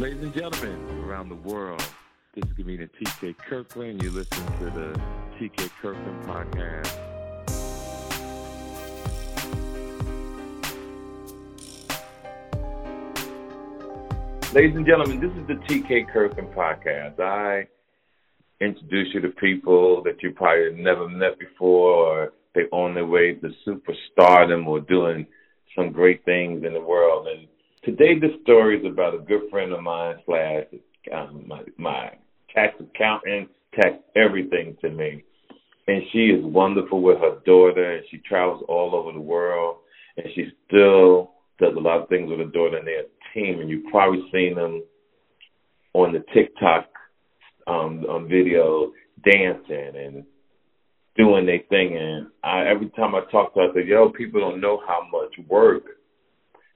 Ladies and gentlemen around the world, this is comedian TK Kirkland. You listen to the TK Kirkland podcast. Ladies and gentlemen, this is the TK Kirkland podcast. I introduce you to people that you probably never met before, or they're on their way to superstardom or doing some great things in the world. And today, this story is about a good friend of mine slash um, my, my tax accountant, tax everything to me. And she is wonderful with her daughter, and she travels all over the world, and she still does a lot of things with her daughter and their team. And you've probably seen them on the TikTok um, on video dancing and doing their thing. And I, every time I talk to her, I say, "Yo, people don't know how much work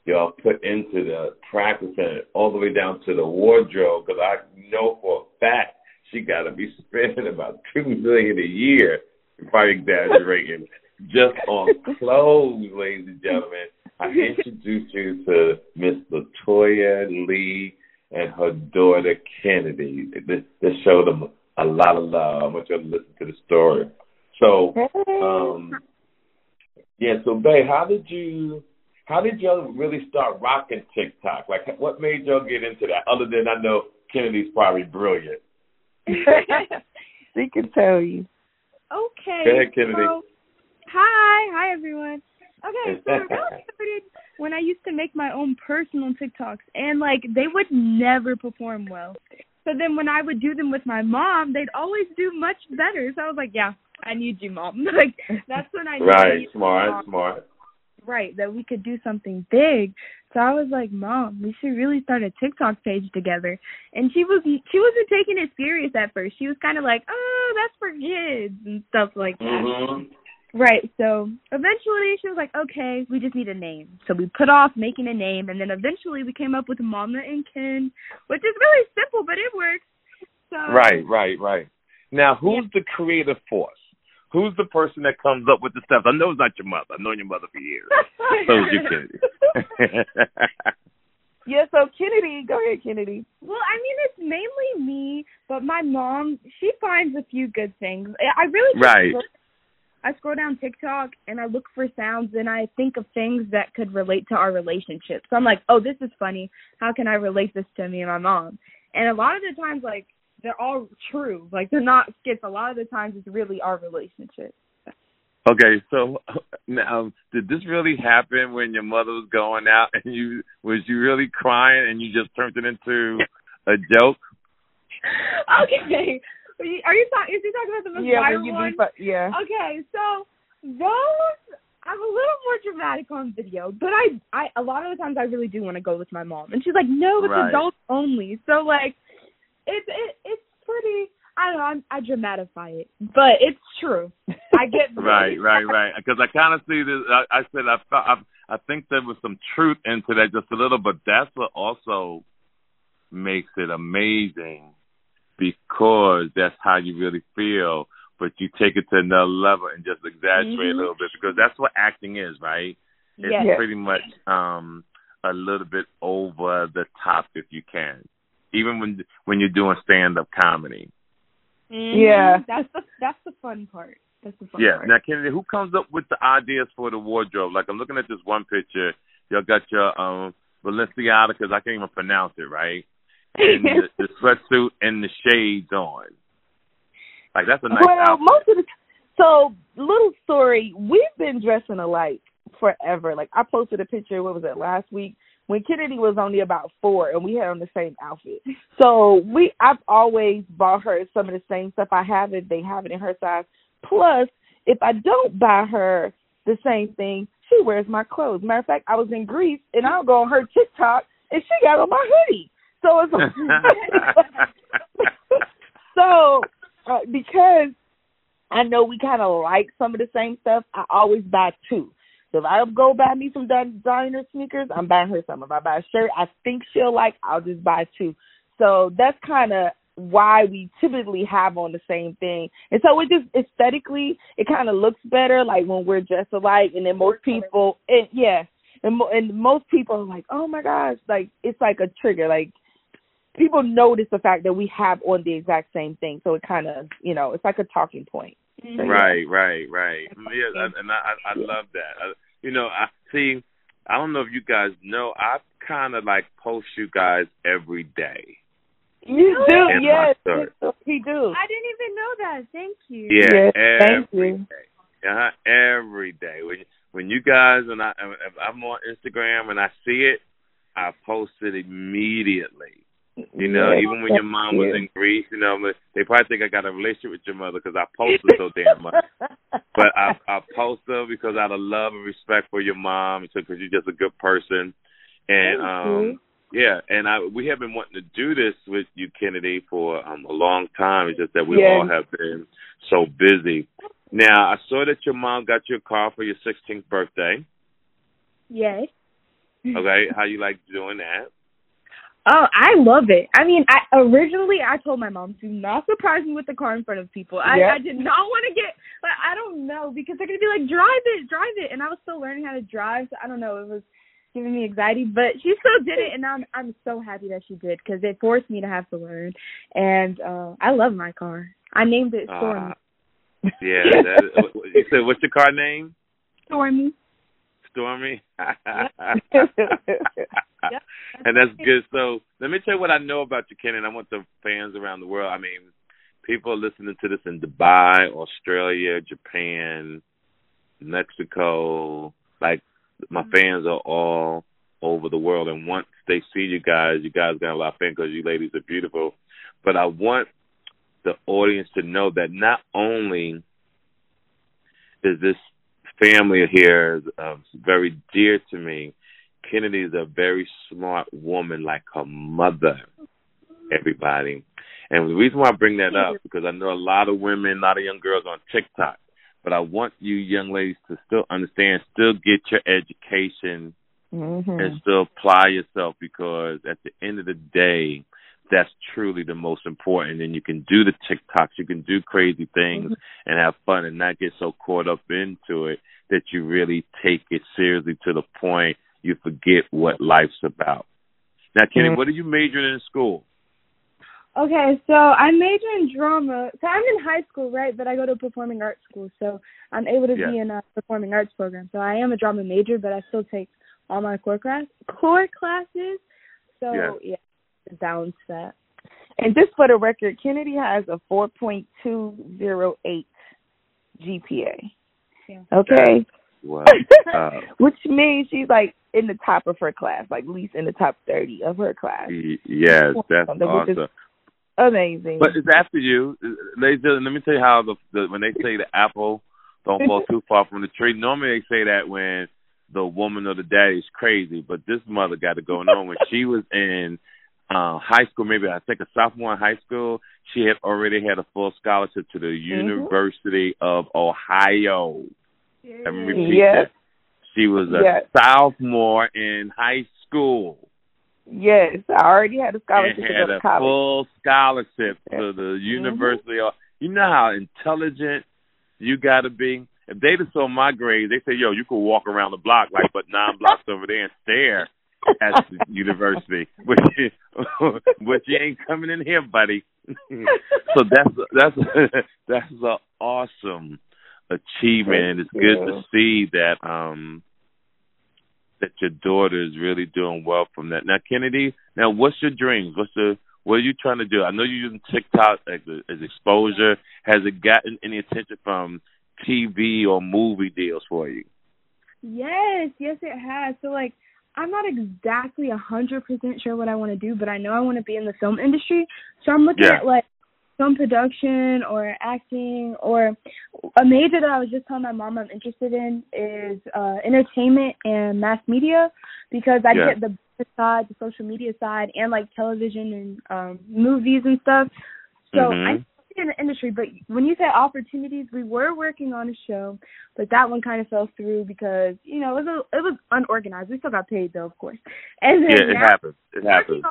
y'all put into the practicing all the way down to the wardrobe. Because I know for a fact she got to be spending about two million a year, if I'm exaggerating, just on clothes, ladies and gentlemen. I introduce you to Miss Latoya Lee and her daughter Kennedy. This, this showed them a lot of love. I want you to listen to the story. So, um, yeah. So, Bay, how did you? How did y'all really start rocking TikTok? Like, what made y'all get into that? Other than I know Kennedy's probably brilliant. she can tell you. Okay. Go ahead, Kennedy. So, hi, hi everyone. Okay, so it really started when I used to make my own personal TikToks, and like they would never perform well. So then when I would do them with my mom, they'd always do much better. So I was like, yeah, I need you, mom. like that's when I knew Right, needed smart, mom. smart. Right that we could do something big. So i was like mom we should really start a tiktok page together. And she was she wasn't taking it serious at first. She was kind of like oh that's for kids and stuff like that. Hmm right so eventually she was like okay we just need a name. So we put off making a name and then eventually we came up with mama and ken which is really simple but it works. So Right, right, right. Now, who's the creative force? Who's the person that comes up with the stuff? I know it's not your mother. I've known your mother for years. so is you, Kennedy. Yeah, so Kennedy, go ahead, Kennedy. Well, I mean, it's mainly me, but my mom, she finds a few good things. I I really just Right. scroll- I scroll down TikTok and I look for sounds and I think of things that could relate to our relationship. So I'm like, oh, this is funny. How can I relate this to me and my mom? And a lot of the times, like, they're all true. Like, they're not skits. A lot of the times, it's really our relationship. okay, so now, did this really happen when your mother was going out and you was you really crying and you just turned it into a joke? okay. Are you, are you talking? Is he talking about the most yeah, viral one? be fu- yeah. Okay, so those I'm a little more dramatic on video, but I I a lot of the times I really do want to go with my mom, and she's like, no, it's Right. adults only. So like, it's it it's pretty. I don't know. I'm, I dramatify it, but it's true. I get Right, right, right. Because I kind of see this. I, I said I, I I think there was some truth into that just a little, but that's what also makes it amazing because that's how you really feel. But you take it to another level and just exaggerate Mhm. a little bit because that's what acting is, right? It's Yes. Pretty much um a little bit over the top if you can, even when when you're doing stand up comedy. Mhm. Yeah. that's the that's the fun part. That's the fun Yeah. part. Now, Kennedy, who comes up with the ideas for the wardrobe? Like, I'm looking at this one picture. Y'all got your um Balenciaga, because I can't even pronounce it right, and the, the sweatsuit and the shades on. Like, that's a nice well, outfit. most of the so little story. We've been dressing alike forever. Like I posted a picture. What was it last week? When Kennedy was only about four, and we had on the same outfit. So we, I've always bought her some of the same stuff. I have it. They have it in her size. Plus, if I don't buy her the same thing, she wears my clothes. Matter of fact, I was in Greece, and I'll go on her TikTok, and she got on my hoodie. So it's so uh, because I know we kind of like some of the same stuff, I always buy two. So if I go buy me some designer sneakers, I'm buying her some. If I buy a shirt I think she'll like, I'll just buy two. So that's kind of why we typically have on the same thing. And so it just aesthetically, it kind of looks better like when we're dressed alike. And then most people, and yeah, and, and most people are like, oh my gosh, like it's like a trigger. Like people notice the fact that we have on the exact same thing. So it kind of, you know, it's like a talking point. Mhm. Right, right, right. Yeah, and I, I love that. I, you know, I see. I don't know if you guys know. I kind of like post you guys every day. You do, In yes, he do. I didn't even know that. Thank you. Yeah, Yes, thank you. day. Uh-huh, every day. When when you guys and I, if I'm on Instagram and I see it, I post it immediately. You know, Yes, even when your mom was you. in Greece, you know, they probably think I got a relationship with your mother because I post her so damn much. But I I post her because out of love and respect for your mom, because you're just a good person, and um yeah, and I we have been wanting to do this with you, Kennedy, for um a long time. It's just that we Yes. all have been so busy. Now I saw that your mom got you a car for your 16th birthday. Yes. Okay, how you like doing that? Oh, I love it. I mean, I originally I told my mom to not surprise me with the car in front of people. I, Yep. I did not want to get, but I don't know because they're gonna be like, drive it, drive it, and I was still learning how to drive. So I don't know. It was giving me anxiety, but she still did it, and I'm I'm so happy that she did because it forced me to have to learn. And uh I love my car. I named it Stormy. Uh, yeah, that, you said what's your car name? Stormy. Stormy. Yep. and that's good. So let me tell you what I know about you, Ken, and I want the fans around the world. I mean, people are listening to this in Dubai, Australia, Japan, Mexico. Like my fans are all over the world, and once they see you guys, you guys got a lot of fans because you ladies are beautiful. But I want the audience to know that not only is this family here uh, very dear to me. Kennedy is a very smart woman, like her mother. Everybody, and the reason why I bring that up because I know a lot of women, a lot of young girls on TikTok. But I want you young ladies to still understand, still get your education Mhm. and still apply yourself because at the end of the day, that's truly the most important. And you can do the TikToks, you can do crazy things and have fun and not get so caught up into it that you really take it seriously to the point you forget what life's about. Now, Kenny, Mhm. what are you majoring in school? Okay, so I major in drama. So I'm in high school, right? But I go to performing arts school, so I'm able to Yeah. be in a performing arts program. So I am a drama major, but I still take all my core class core classes. So Yeah. yeah, to balance that. And just for the record, Kennedy has a 4.208 GPA. Yeah. Okay. Uh, Which means she's like in the top of her class, like at least in the top 30 of her class. y- yes, that's Something awesome. Amazing. But it's after you, ladies. and gentlemen, Let me tell you how the, the when they say the apple don't fall too far from the tree. Normally they say that when the woman or the daddy is crazy, but this mother got it going on. When she was in uh high school, maybe I think a sophomore in high school, she had already had a full scholarship to the University of Ohio. Let me repeat Yes. that. She was a Yes. sophomore in high school yes, I already had a and scholarship to had go to a college. full scholarship to the mm-hmm. University of. You know how intelligent you got to be. If they just saw my grades, they say, "Yo, you could walk around the block like but nine blocks over there and stare at the university, but you, but you ain't coming in here, buddy." so that's that's that's an awesome achievement. It's good to see that um that your daughter is really doing well from that. Now, Kennedy, now what's your dreams? What's the what are you trying to do? I know you're using TikTok as, as exposure. Has it gotten any attention from TV or movie deals for you? Yes, yes, it has. So like, I'm not exactly a hundred percent sure what I want to do, but I know I want to be in the film industry. So I'm looking Yeah. at like film production or acting or a major that I was just telling my mom I'm interested in is uh entertainment and mass media because I Yeah. get the side, the social media side, and like television and um movies and stuff. So Mhm. I in the industry, but when you say opportunities, we were working on a show, but that one kind of fell through because you know it was a, it was unorganized. We still got paid though, of course. And then Yeah, it happens. It happens.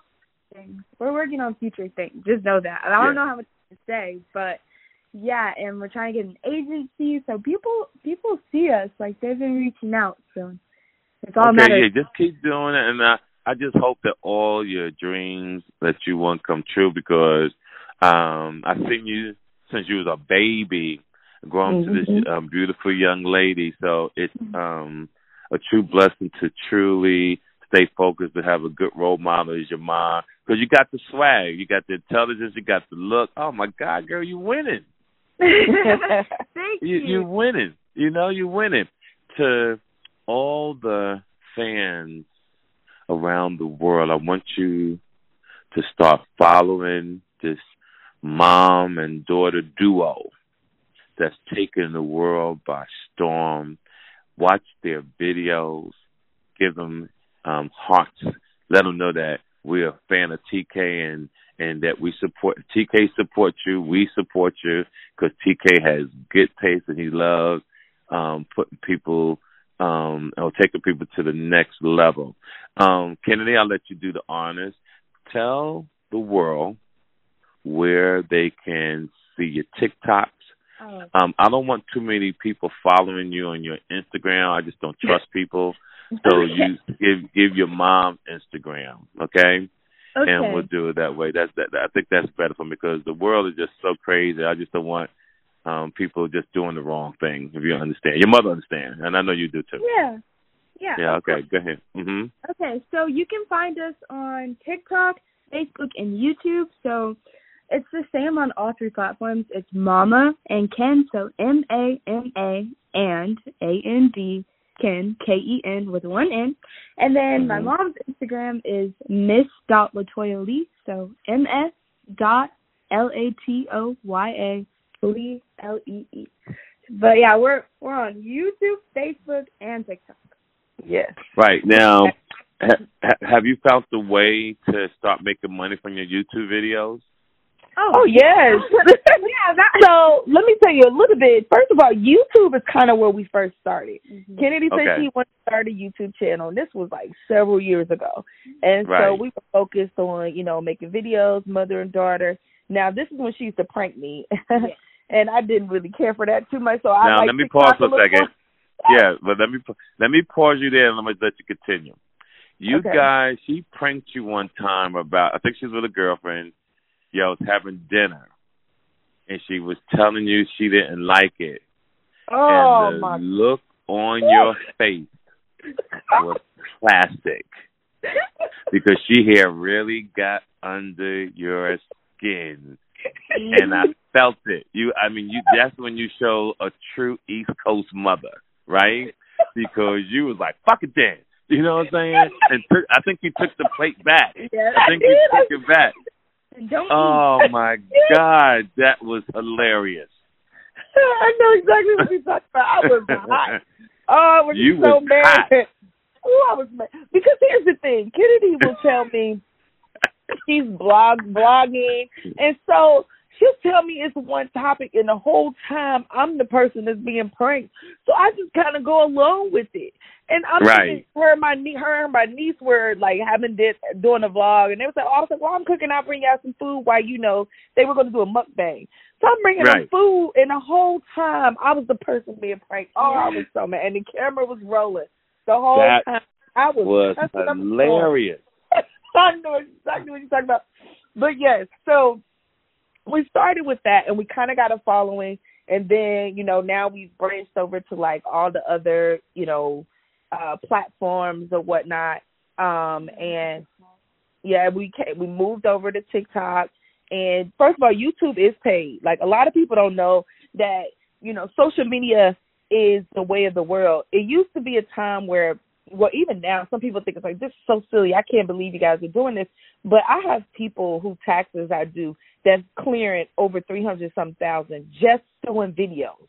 We're working on future things. Just know that. I don't Yeah. know how much to say, but yeah, and we're trying to get an agency so people people see us like they've been reaching out. So it's all okay, yeah, just keep doing it, and uh, I just hope that all your dreams that you want come true because um I've seen you since you was a baby grown mm-hmm. to this mm-hmm. um, beautiful young lady. So it's mm-hmm. um a true blessing to truly stay focused, to have a good role model as your mom. Because you got the swag, you got the intelligence, you got the look. Oh my God, girl, you winning. Thank you. you. You're winning. You know, you're winning. To all the fans around the world, I want you to start following this mom and daughter duo that's taking the world by storm. Watch their videos, give them um, hearts, let them know that we're a fan of TK and and that we support TK supports you, we support you because TK has good taste and he loves um, putting people um, or taking people to the next level. Um, Kennedy, I'll let you do the honors. Tell the world where they can see your TikToks. Oh. Um, I don't want too many people following you on your Instagram. I just don't trust people. So you give give your mom Instagram, okay? Okay. And we'll do it that way. That's that. I think that's better for me because the world is just so crazy. I just don't want um people just doing the wrong thing. If you understand, your mother understands, and I know you do too. Yeah. Yeah. Yeah. Okay. Go ahead. Mhm. Okay. So you can find us on TikTok, Facebook, and YouTube. So it's the same on all three platforms. It's Mama and Ken. So M A M A and A N D Ken, K E N with one N. And then mm-hmm. my mom's Instagram is Miss dot Latoya Lee, so M S dot L A T O Y A Lee L E E. But yeah, we're we're on YouTube, Facebook, and TikTok. Yes. Right now, ha- have you found the way to start making money from your YouTube videos? Oh, oh yes. yeah. That, so let me tell you a little bit. First of all, YouTube is kind of where we first started. Mm-hmm. Kennedy said okay. he wanted to start a YouTube channel. And this was like several years ago, and right. so we were focused on you know making videos, mother and daughter. Now this is when she used to prank me, and I didn't really care for that too much. So I now like let me pause for a second. yeah, but let me let me pause you there and let me let you continue. You okay. guys, she pranked you one time about I think she was with a girlfriend y'all was having dinner and she was telling you she didn't like it. Oh and the my look on your face was plastic. because she had really got under your skin. and I felt it. You I mean you that's when you show a true East Coast mother, right? Because you was like, Fuck it then. You know what I'm saying? And took, I think you took the plate back. Yes, I think I you took it back. Don't oh my God, that was hilarious. I know exactly what you're talking about. I was hot. Oh, I was you so was mad. Hot. Oh, I was mad. Because here's the thing, Kennedy will tell me she's blog blogging, and so she'll tell me it's one topic, and the whole time I'm the person that's being pranked. So I just kind of go along with it. And I'm right. her and my niece, her and my niece were like having this doing a vlog, and they was like, "Oh, I was like, well, I'm cooking. I'll bring y'all some food." While you know they were going to do a mukbang, so I'm bringing right. them food, and the whole time I was the person being pranked. Oh, I was so mad, and the camera was rolling the whole that time. I was, was hilarious. I know exactly what you're talking about. But yes, so we started with that and we kind of got a following and then you know now we've branched over to like all the other you know uh platforms or whatnot. Um and yeah we came, we moved over to tiktok. And first of all youtube is paid. Like a lot of people don't know that you know social media is the way of the world. It used to be a time where well, even now, some people think it's like this is so silly. I can't believe you guys are doing this. But I have people who taxes I do that's clearing over three hundred some thousand just doing videos.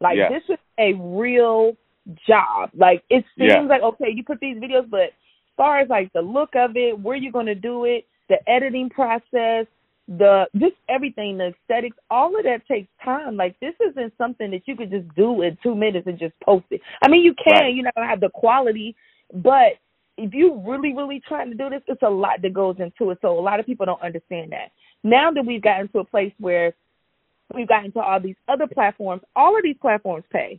Like yeah. this is a real job. Like it seems yeah. like okay, you put these videos, but as far as like the look of it, where you're gonna do it, the editing process, the just everything, the aesthetics, all of that takes time. Like this isn't something that you could just do in two minutes and just post it. I mean, you can, right. you know, have the quality, but if you really, really trying to do this, it's a lot that goes into it. So a lot of people don't understand that. Now that we've gotten to a place where we've gotten to all these other platforms, all of these platforms pay.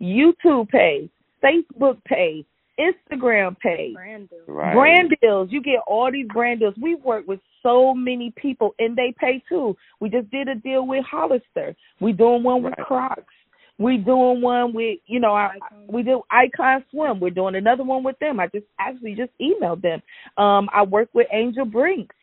YouTube pays, Facebook pays, Instagram pay, Brand deal. Right. brand deals. You get all these brand deals. We work with so many people, and they pay too. We just did a deal with Hollister. We doing one with Right. Crocs. We doing one with you know I, we do Icon Swim. We're doing another one with them. I just actually just emailed them. Um, I work with Angel Brinks.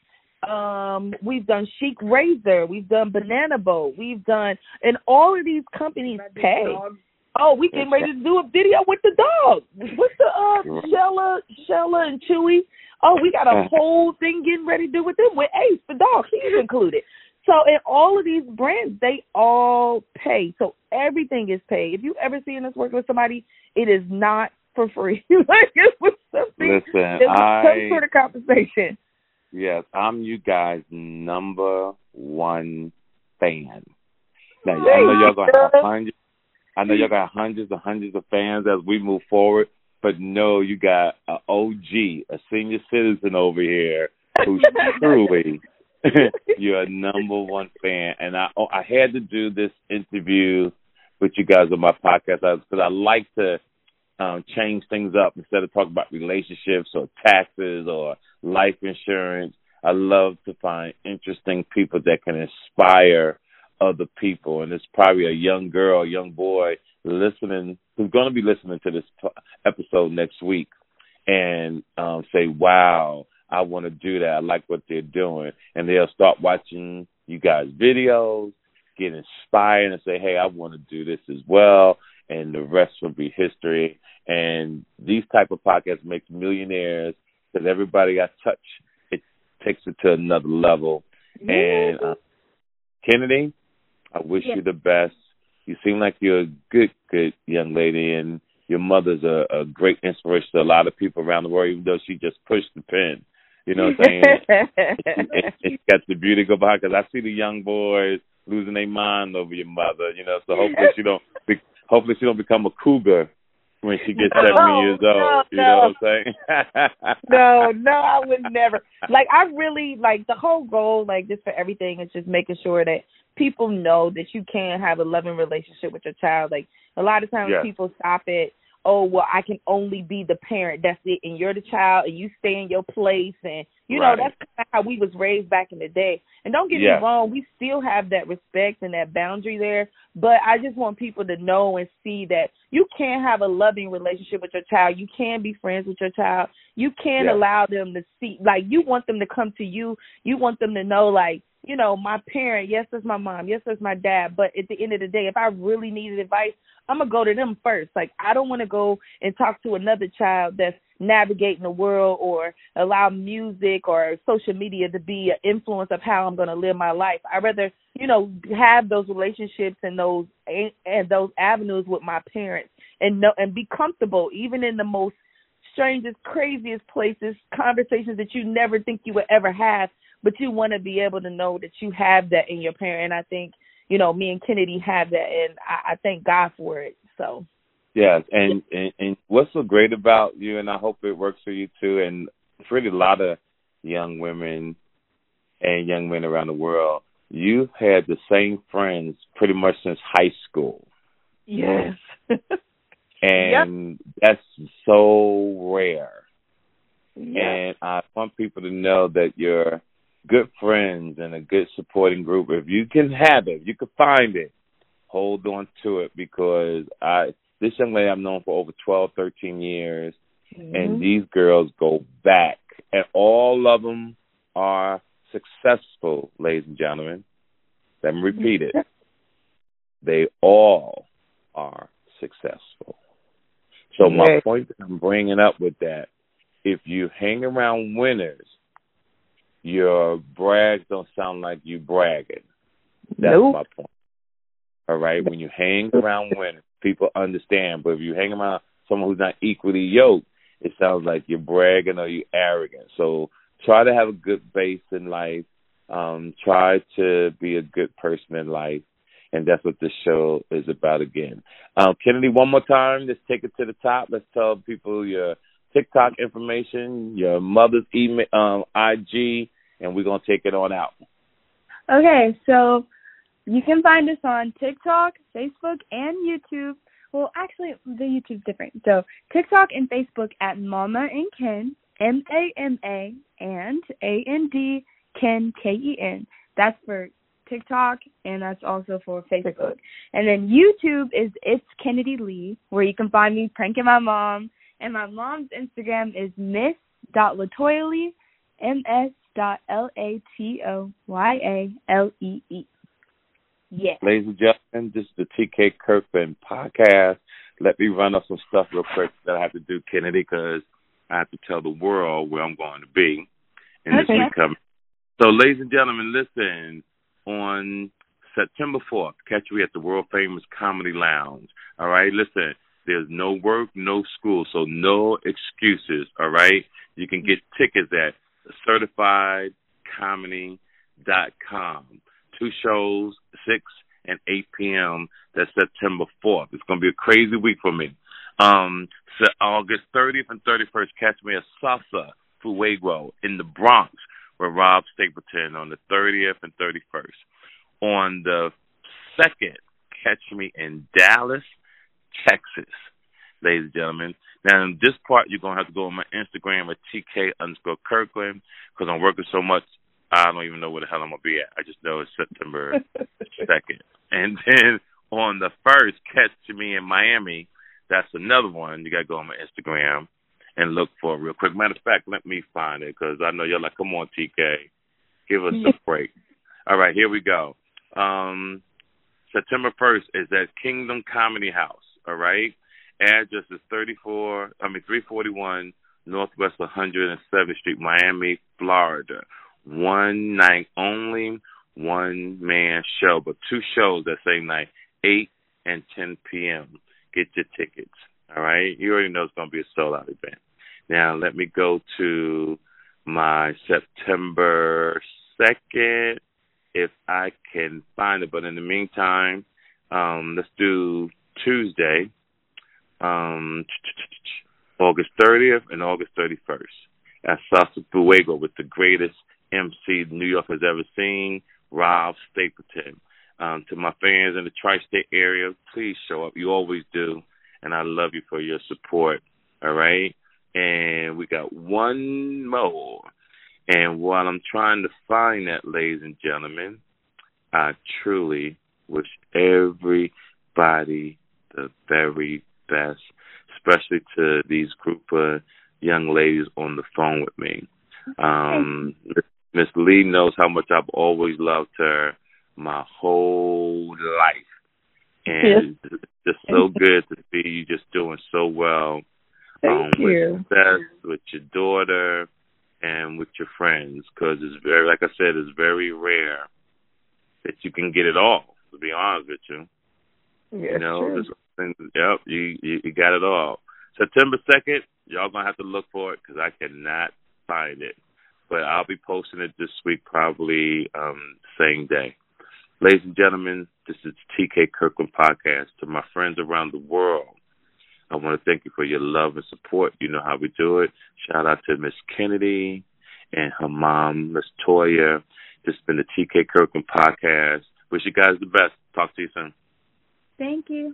Um, we've done Schick Razor. We've done Banana Boat. We've done, and all of these companies pay. dogs. Oh, we getting ready to do a video with the dog. What's the uh. Stella, Stella and Chewy? Oh, we got a whole thing getting ready to do with them with Ace, the dog. He's included. So in all of these brands, they all pay. So everything is paid. If you ever seen us working with somebody, it is not for free. like it was something. Listen, it was I some sort of compensation. yes, I'm you guys' number one fan. Now I know y'all gonna have hundreds. I know y'all got hundreds and hundreds of fans as we move forward, but no, you got an OG, a senior citizen over here who's truly your number one fan. And I oh, I had to do this interview with you guys on my podcast because I like to um, change things up instead of talking about relationships or taxes or life insurance. I love to find interesting people that can inspire other people. And it's probably a young girl, a young boy listening who's going to be listening to this episode next week and um, say, wow, I want to do that. I like what they're doing. And they'll start watching you guys' videos, get inspired, and say, hey, I want to do this as well. And the rest will be history. And these type of podcasts make millionaires because everybody got touch. It takes it to another level. And uh, Kennedy, I wish Yes. you the best. You seem like you're a good, good young lady, and your mother's a, a great inspiration to a lot of people around the world, even though she just pushed the pen. You know what I'm saying? and she got the beauty go behind because I see the young boys losing their mind over your mother. You know, so hopefully she don't. Be, hopefully she don't become a cougar when she gets No, seventy years old. no, you no. know what I'm saying? no, no, I would never. Like I really like the whole goal, like just for everything is just making sure that people know that you can have a loving relationship with your child. Like a lot of times Yes. people stop at, oh well, I can only be the parent. That's it, and you're the child, and you stay in your place, and you Right. know that's how we was raised back in the day. And don't get Yes. me wrong, we still have that respect and that boundary there. But I just want people to know and see that you can have a loving relationship with your child. You can be friends with your child. You can Yes. allow them to see, like, you want them to come to you. You want them to know, like, you know, my parent, yes, that's my mom, yes, that's my dad. But at the end of the day, if I really needed advice, I'm to go to them first. Like, I don't want to go and talk to another child that's navigating the world or allow music or social media to be an influence of how I'm going to live my life. I rather, you know, have those relationships and those and those avenues with my parents and know and be comfortable even in the most strangest, craziest places, conversations that you never think you would ever have, but you want to be able to know that you have that in your parent. And I think, you know, me and Kennedy have that, and I, I thank God for it. So. Yes, and, and and what's so great about you, and I hope it works for you too, and for really a lot of young women and young men around the world, you've had the same friends pretty much since high school, Yes. and that's so rare. yeah. And I want people to know that you're good friends and a good supporting group. If you can have it, if you can find it, hold on to it because I this young lady I've known for over twelve, thirteen years, Mhm. and these girls go back, and all of them are successful, ladies and gentlemen. Let me repeat it. They all are successful. So my point that I'm bringing up with that, if you hang around winners, your brags don't sound like you bragging. That's Nope. my point. All right, when you hang around winners, people understand. But if you hang around someone who's not equally yoked, it sounds like you're bragging or you're arrogant. So try to have a good base in life. Um, try to be a good person in life, and that's what this show is about. Again, um, Kennedy, one more time. Let's take it to the top. Let's tell people your TikTok information, your mother's email, um, IG, and we're gonna take it on out. Okay, so you can find us on TikTok, Facebook, and YouTube. well, actually, the YouTube's different. So TikTok and Facebook at Mama and Ken, M A M A and A N D Ken K E N. That's for TikTok and that's also for Facebook. And then YouTube is It's Kennedy Lee, where you can find me pranking my mom. And my mom's Instagram is Miss Latoya Lee, M S dot L A T O Y A L E E. Yeah. Ladies and gentlemen, this is the TK Kirkland podcast. Let me run off some stuff real quick that I have to do, Kennedy, because I have to tell the world where I'm going to be in this week coming. So, ladies and gentlemen, listen. On September 4th, catch me at the world famous Comedy Lounge. All right, listen. There's no work, no school, so no excuses. All right, you can get tickets at certifiedcomedy.com. Two shows, 6 and 8 p.m. That's September 4th. It's going to be a crazy week for me. Um, so August 30th and 31st, catch me at Salsa Fuego in the Bronx with Rob Stapleton on the 30th and 31st. On the 2nd, catch me in Dallas, Texas, ladies and gentlemen. Now, in this part, you're going to have to go on my Instagram at TK underscore Kirkland because I'm working so much I don't even know where the hell I'm gonna be at. I just know it's September second. And then on the first, catch to me in Miami. That's another one. You gotta go on my Instagram and look for it real quick. Matter of fact, let me find it because I know you're like, come on, TK, give us a break. All right, here we go. Um, September first is at Kingdom Comedy House. All right, address is 34. I mean 341 Northwest 107th Street, Miami, Florida one night only, one man show, but two shows that same night, 8 and 10 p.m. Get your tickets. All right. You already know it's going to be a sold out event. Now, let me go to my September 2nd if I can find it. But in the meantime, um, let's do Tuesday, um, August 30th and August 31st at Salsa Fuego with the greatest MC New York has ever seen, Rob Stapleton. Um, to my fans in the tri-state area, please show up. You always do, and I love you for your support. All right, and we got one more. And while I'm trying to find that, ladies and gentlemen, I truly wish everybody the very best, especially to these group of young ladies on the phone with me. Um, Miss Lee knows how much I've always loved her my whole life. And yes. it's just so good to see you just doing so well Thank um, you. with success, with your daughter, and with your friends. Because it's very, like I said, it's very rare that you can get it all. To be honest with you, yes, you know, true. Yep, you, you you got it all. September second, y'all gonna have to look for it because I cannot find it but I'll be posting it this week, probably um, same day. Ladies and gentlemen, this is TK Kirkland Podcast. To my friends around the world, I want to thank you for your love and support. You know how we do it. Shout out to Miss Kennedy and her mom, Miss Toya. This has been the TK Kirkland Podcast. Wish you guys the best. Talk to you soon. Thank you.